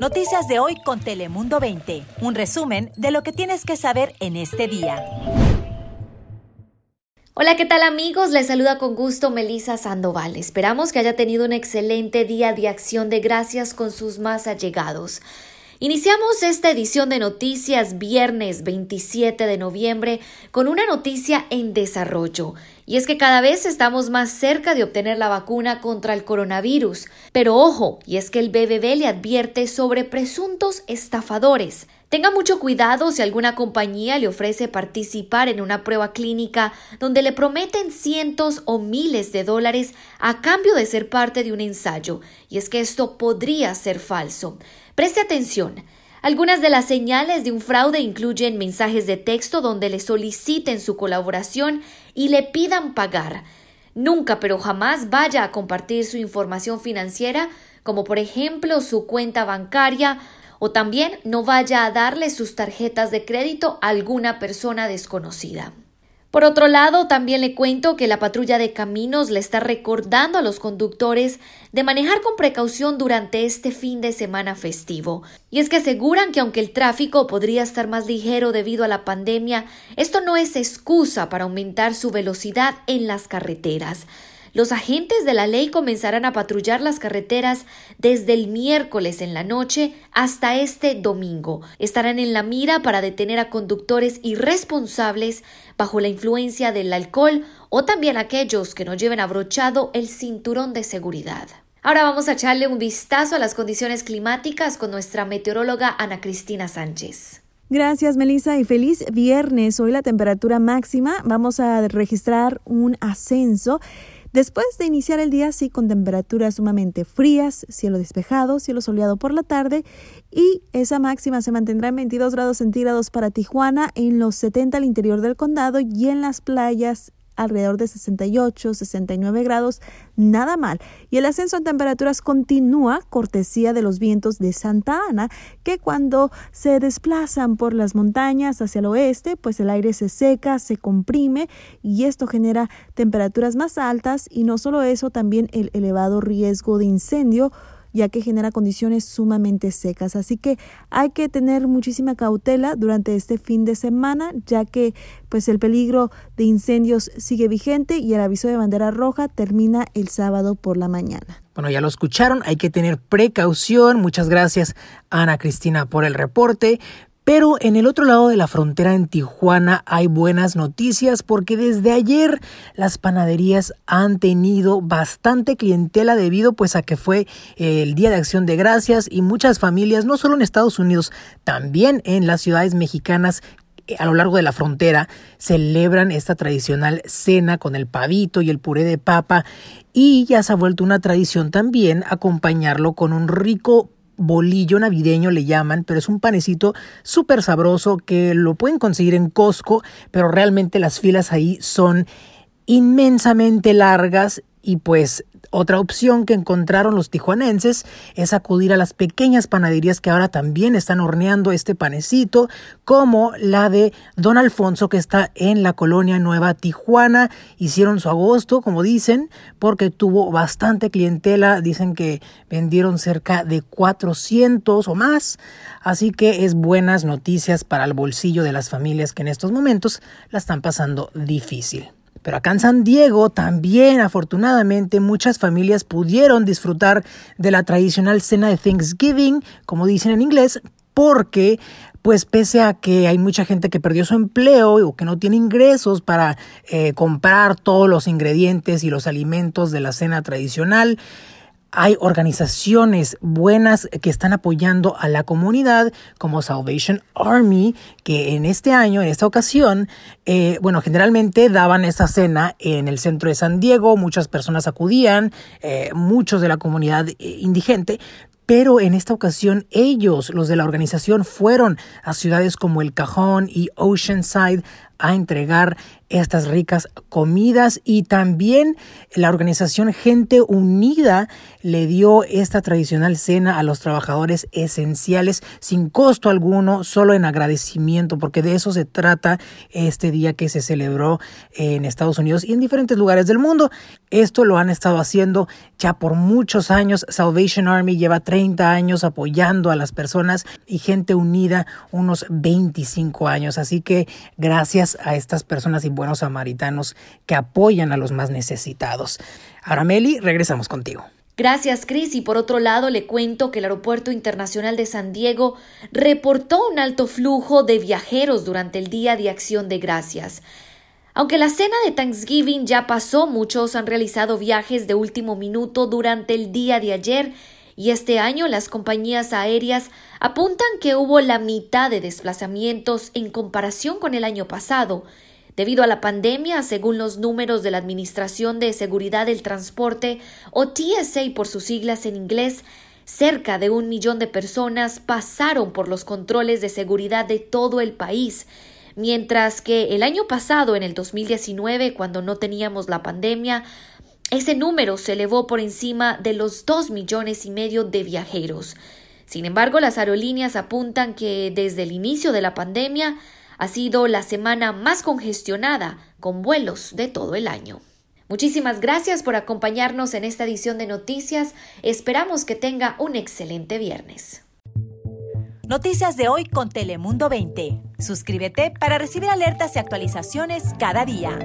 Noticias de hoy con Telemundo 20. Un resumen de lo que tienes que saber en este día. Hola, ¿qué tal amigos? Les saluda con gusto Melisa Sandoval. Esperamos que haya tenido un excelente día de acción de gracias con sus más allegados. Iniciamos esta edición de noticias viernes 27 de noviembre con una noticia en desarrollo. Y es que cada vez estamos más cerca de obtener la vacuna contra el coronavirus. Pero ojo, y es que el BBB le advierte sobre presuntos estafadores. Tenga mucho cuidado si alguna compañía le ofrece participar en una prueba clínica donde le prometen cientos o miles de dólares a cambio de ser parte de un ensayo, y es que esto podría ser falso. Preste atención. Algunas de las señales de un fraude incluyen mensajes de texto donde le soliciten su colaboración y le pidan pagar. Nunca, pero jamás vaya a compartir su información financiera, como por ejemplo su cuenta bancaria, o también no vaya a darle sus tarjetas de crédito a alguna persona desconocida. Por otro lado, también le cuento que la patrulla de caminos le está recordando a los conductores de manejar con precaución durante este fin de semana festivo. Y es que aseguran que aunque el tráfico podría estar más ligero debido a la pandemia, esto no es excusa para aumentar su velocidad en las carreteras. Los agentes de la ley comenzarán a patrullar las carreteras desde el miércoles en la noche hasta este domingo. Estarán en la mira para detener a conductores irresponsables bajo la influencia del alcohol o también aquellos que no lleven abrochado el cinturón de seguridad. Ahora vamos a echarle un vistazo a las condiciones climáticas con nuestra meteoróloga Ana Cristina Sánchez. Gracias, Melissa, y feliz viernes. Hoy la temperatura máxima vamos a registrar un ascenso Después de iniciar el día, sí, con temperaturas sumamente frías, cielo despejado, cielo soleado por la tarde y esa máxima se mantendrá en 22 grados centígrados para Tijuana, en los 70 al interior del condado y en las playas alrededor de 68, 69 grados, nada mal. Y el ascenso en temperaturas continúa cortesía de los vientos de Santa Ana, que cuando se desplazan por las montañas hacia el oeste, pues el aire se seca, se comprime y esto genera temperaturas más altas y no solo eso, también el elevado riesgo de incendio ya que genera condiciones sumamente secas. Así que hay que tener muchísima cautela durante este fin de semana, ya que pues el peligro de incendios sigue vigente y el aviso de bandera roja termina el sábado por la mañana. Bueno, ya lo escucharon, hay que tener precaución. Muchas gracias, Ana Cristina, por el reporte. Pero en el otro lado de la frontera en Tijuana hay buenas noticias porque desde ayer las panaderías han tenido bastante clientela debido pues a que fue el Día de Acción de Gracias y muchas familias, no solo en Estados Unidos, también en las ciudades mexicanas a lo largo de la frontera celebran esta tradicional cena con el pavito y el puré de papa. Y ya se ha vuelto una tradición también acompañarlo con un rico bolillo navideño le llaman, pero es un panecito súper sabroso que lo pueden conseguir en Costco, pero realmente las filas ahí son inmensamente largas y pues otra opción que encontraron los tijuanenses es acudir a las pequeñas panaderías que ahora también están horneando este panecito, como la de Don Alfonso que está en la colonia Nueva Tijuana. Hicieron su agosto, como dicen, porque tuvo bastante clientela. Dicen que vendieron cerca de 400 o más. Así que es buenas noticias para el bolsillo de las familias que en estos momentos la están pasando difícil. Pero acá en San Diego también, afortunadamente, muchas familias pudieron disfrutar de la tradicional cena de Thanksgiving, como dicen en inglés, porque pues pese a que hay mucha gente que perdió su empleo o que no tiene ingresos para eh, comprar todos los ingredientes y los alimentos de la cena tradicional, hay organizaciones buenas que están apoyando a la comunidad, como Salvation Army, que en este año, en esta ocasión, eh, bueno, generalmente daban esa cena en el centro de San Diego, muchas personas acudían, eh, muchos de la comunidad eh, indigente, pero en esta ocasión ellos, los de la organización, fueron a ciudades como El Cajón y Oceanside a entregar estas ricas comidas y también la organización Gente Unida le dio esta tradicional cena a los trabajadores esenciales sin costo alguno, solo en agradecimiento, porque de eso se trata este día que se celebró en Estados Unidos y en diferentes lugares del mundo. Esto lo han estado haciendo ya por muchos años. Salvation Army lleva 30 años apoyando a las personas y Gente Unida unos 25 años. Así que gracias a estas personas y buenos samaritanos que apoyan a los más necesitados. Ahora, Meli, regresamos contigo. Gracias, Chris. Y por otro lado, le cuento que el Aeropuerto Internacional de San Diego reportó un alto flujo de viajeros durante el Día de Acción de Gracias. Aunque la cena de Thanksgiving ya pasó, muchos han realizado viajes de último minuto durante el día de ayer y este año las compañías aéreas apuntan que hubo la mitad de desplazamientos en comparación con el año pasado, Debido a la pandemia, según los números de la Administración de Seguridad del Transporte, o TSA por sus siglas en inglés, cerca de un millón de personas pasaron por los controles de seguridad de todo el país, mientras que el año pasado, en el 2019, cuando no teníamos la pandemia, ese número se elevó por encima de los dos millones y medio de viajeros. Sin embargo, las aerolíneas apuntan que desde el inicio de la pandemia ha sido la semana más congestionada con vuelos de todo el año. Muchísimas gracias por acompañarnos en esta edición de noticias. Esperamos que tenga un excelente viernes. Noticias de hoy con Telemundo 20. Suscríbete para recibir alertas y actualizaciones cada día.